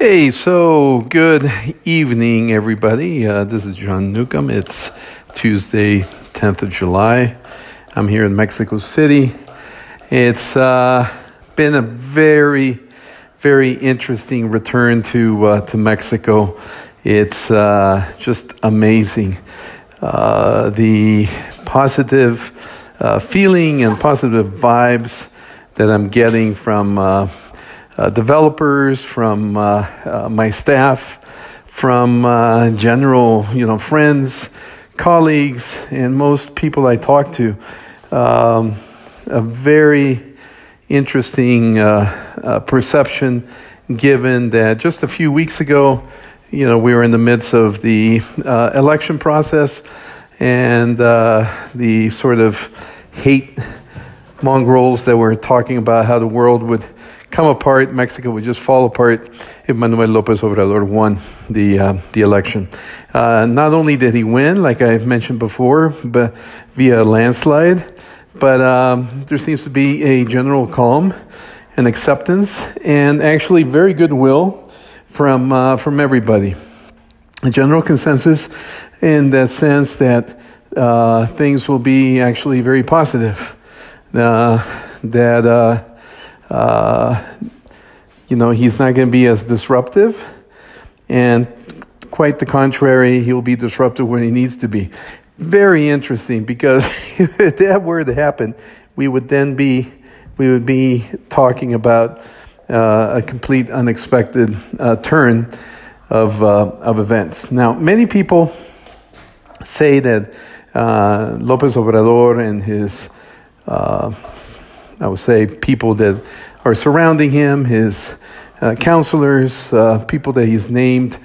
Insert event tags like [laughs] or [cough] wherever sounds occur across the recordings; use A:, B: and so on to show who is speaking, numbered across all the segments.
A: Hey, so good evening, everybody. Uh, this is John Newcomb. It's Tuesday, 10th of July. I'm here in Mexico City. It's uh, been a very, very interesting return to uh, to Mexico. It's uh, just amazing. Uh, the positive uh, feeling and positive vibes that I'm getting from uh, developers, from uh, uh, my staff, from uh, general, you know, friends, colleagues, and most people I talk to. Um, a very interesting uh, perception, given that just a few weeks ago, you know, we were in the midst of the election process and the sort of hate mongrels that were talking about how the world would come apart. Mexico would just fall apart if Manuel Lopez Obrador won the uh, the election. Uh, not only did he win, like I mentioned before, but via landslide, but um, there seems to be a general calm and acceptance, and actually very goodwill from uh, from everybody. A general consensus in the sense that uh, things will be actually very positive. Uh, that uh, you know, he's not going to be as disruptive. And quite the contrary, he'll be disruptive when he needs to be. Very interesting because [laughs] if that were to happen, we would then be we would be talking about uh, a complete unexpected uh, turn of uh, of events. Now, many people say that uh, Lopez Obrador and his I would say, people that are surrounding him, his uh, counselors, uh, people that he's named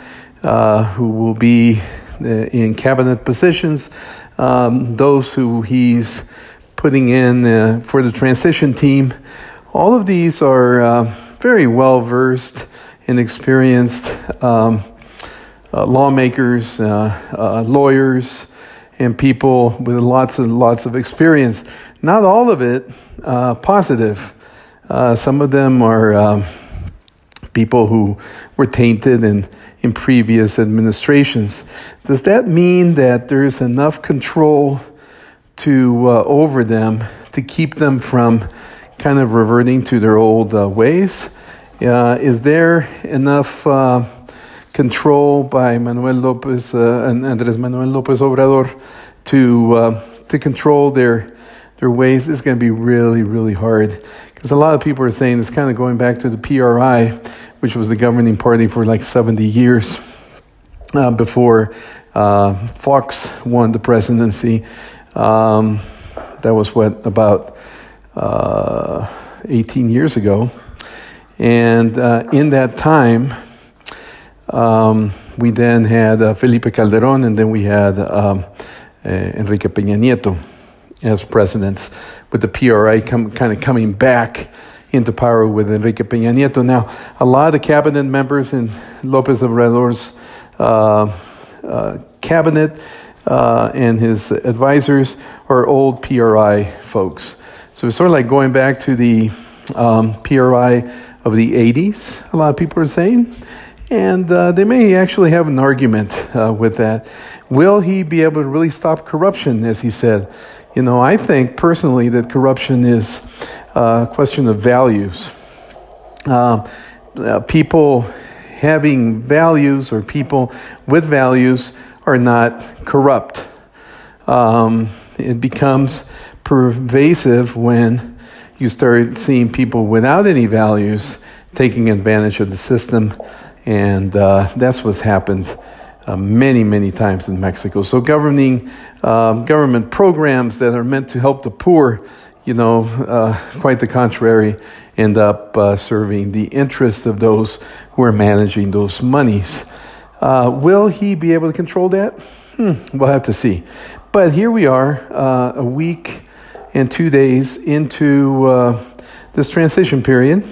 A: uh, who will be uh, in cabinet positions, um, those who he's putting in uh, for the transition team. All of these are very well versed and experienced um, lawmakers, lawyers, and people with lots and lots of experience. Not all of it uh, positive. Uh, some of them are um, people who were tainted in, in previous administrations. Does that mean that there's enough control to uh, over them to keep them from kind of reverting to their old uh, ways? Uh, is there enough uh, control by Manuel Lopez and Andres Manuel Lopez Obrador to to control their their ways is going to be really, really hard. Because a lot of people are saying it's kind of going back to the PRI, which was the governing party for like 70 years uh, before uh, Fox won the presidency. Um, that was what, about uh, 18 years ago. And uh, in that time, um, we then had uh, Felipe Calderon, and then we had um, eh, Enrique Peña Nieto as presidents, with the PRI come, kind of coming back into power with Enrique Peña Nieto. Now, a lot of cabinet members in Lopez Obrador's uh, uh, cabinet uh, and his advisors are old PRI folks. So it's sort of like going back to the um, PRI of the 80s, a lot of people are saying. And uh, they may actually have an argument uh, with that. Will he be able to really stop corruption, as he said? You know, I think personally that corruption is a question of values. Uh, uh, people having values or people with values are not corrupt. Um, it becomes pervasive when you start seeing people without any values taking advantage of the system, and uh, that's what's happened uh, many, many times in Mexico. So, governing um, government programs that are meant to help the poor, you know, uh, quite the contrary, end up uh, serving the interests of those who are managing those monies. Uh, will he be able to control that? Hmm, we'll have to see. But here we are, uh, a week and two days into uh, this transition period.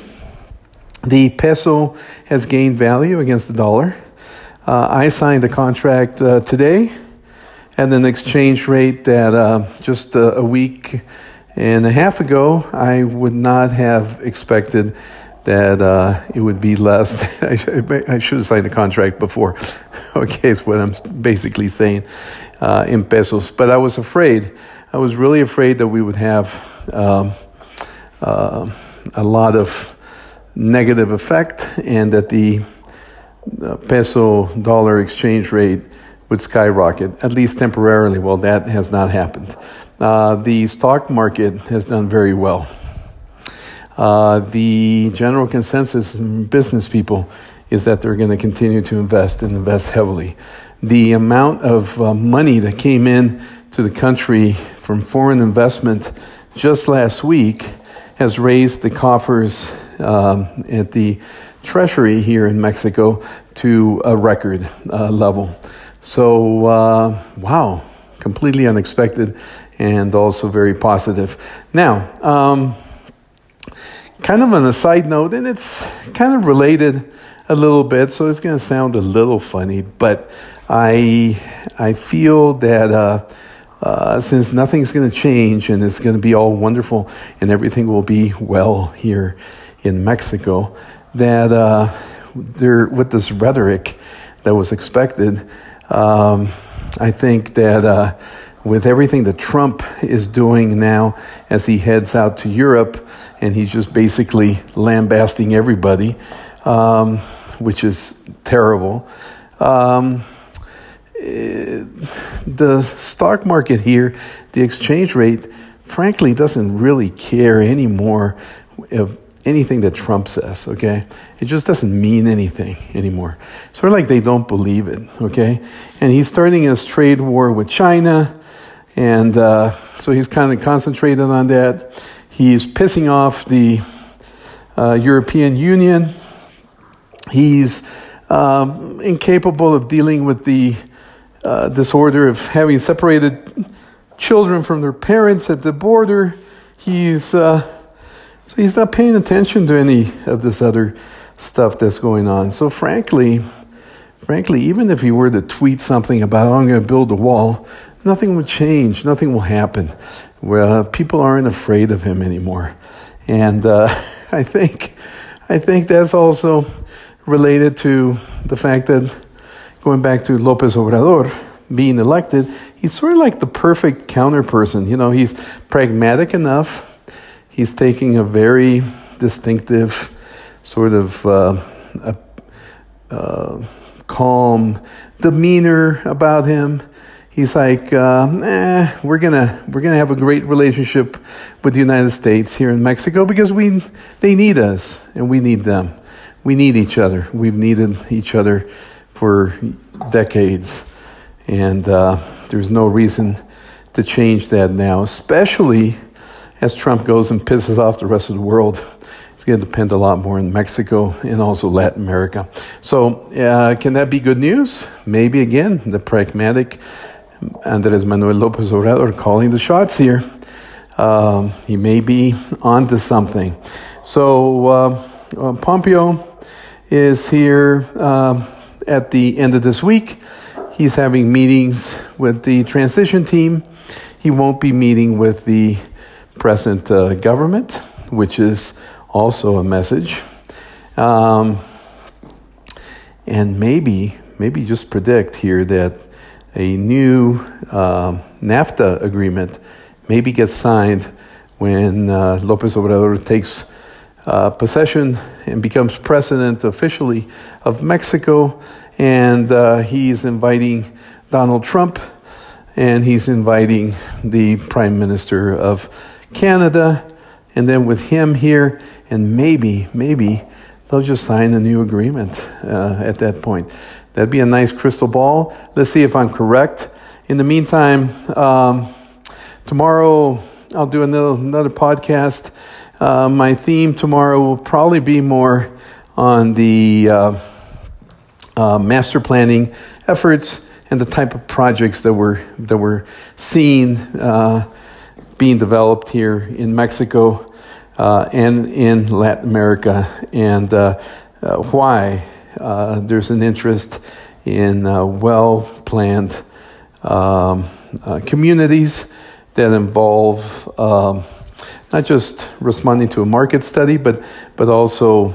A: The peso has gained value against the dollar. Uh, I signed a contract uh, today at an exchange rate that uh, just a, a, week and a half ago I would not have expected that uh, it would be less. [laughs] I, should have signed a contract before. [laughs] okay, is what I'm basically saying uh, in pesos. But I was afraid. I was really afraid that we would have um, uh, a lot of negative effect and that the peso dollar exchange rate would skyrocket, at least temporarily. Well, that has not happened. Uh, the stock market has done very well. Uh, the general consensus in business people is that they're going to continue to invest and invest heavily. The amount of uh, money that came in to the country from foreign investment just last week has raised the coffers um, at the treasury here in Mexico to a record uh, level. So, uh, wow, completely unexpected and also very positive. Now, um, kind of on a side note, and it's kind of related a little bit, so it's going to sound a little funny, but I I feel that uh, uh, since nothing's going to change and it's going to be all wonderful and everything will be well here in Mexico, that uh, there with this rhetoric that was expected, um, I think that uh, with everything that Trump is doing now as he heads out to Europe and he's just basically lambasting everybody, um, which is terrible. Um, the stock market here, the exchange rate, frankly, doesn't really care anymore of anything that Trump says, okay? It just doesn't mean anything anymore. Sort of like they don't believe it, okay? And he's starting his trade war with China, and uh, so he's kind of concentrated on that. He's pissing off the uh, European Union. He's um, incapable of dealing with the uh, disorder of having separated children from their parents at the border. He's uh, so he's not paying attention to any of this other stuff that's going on. So frankly, frankly, even if he were to tweet something about I'm going to build a wall, nothing would change. Nothing will happen. Well, people aren't afraid of him anymore, and uh, [laughs] I think I think that's also related to the fact that going back to Lopez Obrador being elected, he's sort of like the perfect counterperson. You know, he's pragmatic enough he's taking a very distinctive sort of uh, a, uh, calm demeanor about him. He's like, uh, eh, we're gonna we're gonna have a great relationship with the United States here in Mexico because we they need us and we need them. We need each other. We've needed each other for decades, and uh, there's no reason to change that now, especially as Trump goes and pisses off the rest of the world, it's going to depend a lot more in Mexico and also Latin America. So, uh, can that be good news? Maybe again, the pragmatic Andres Manuel Lopez Obrador calling the shots here. Um, he may be onto something. So, uh, uh, Pompeo is here uh, at the end of this week. He's having meetings with the transition team. He won't be meeting with the present uh, government, which is also a message. Um, and maybe, maybe just predict here that a new uh, NAFTA agreement maybe gets signed when uh, Lopez Obrador takes uh, possession and becomes president officially of Mexico, and uh, he's inviting Donald Trump, and he's inviting the Prime Minister of Canada, and then with him here, and maybe, maybe they'll just sign a new agreement uh, at that point. That'd be a nice crystal ball. Let's see if I'm correct. In the meantime, um, tomorrow I'll do another, another podcast. Uh, my theme tomorrow will probably be more on the uh, uh, master planning efforts and the type of projects that were that we're seeing uh, being developed here in Mexico uh, and in Latin America, and uh, uh, why uh, there's an interest in well planned um, communities that involve um, not just responding to a market study, but, but also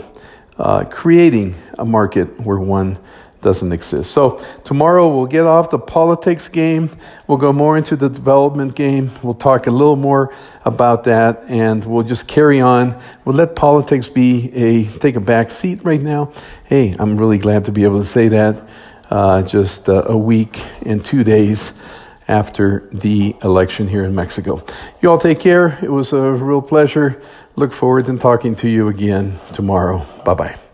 A: uh, creating a market where one doesn't exist. So tomorrow we'll get off the politics game. We'll go more into the development game. We'll talk a little more about that and we'll just carry on. We'll let politics be a take a back seat right now. Hey, I'm really glad to be able to say that uh, just uh, a week and two days after the election here in Mexico. You all take care. It was a real pleasure. Look forward to talking to you again tomorrow. Bye bye.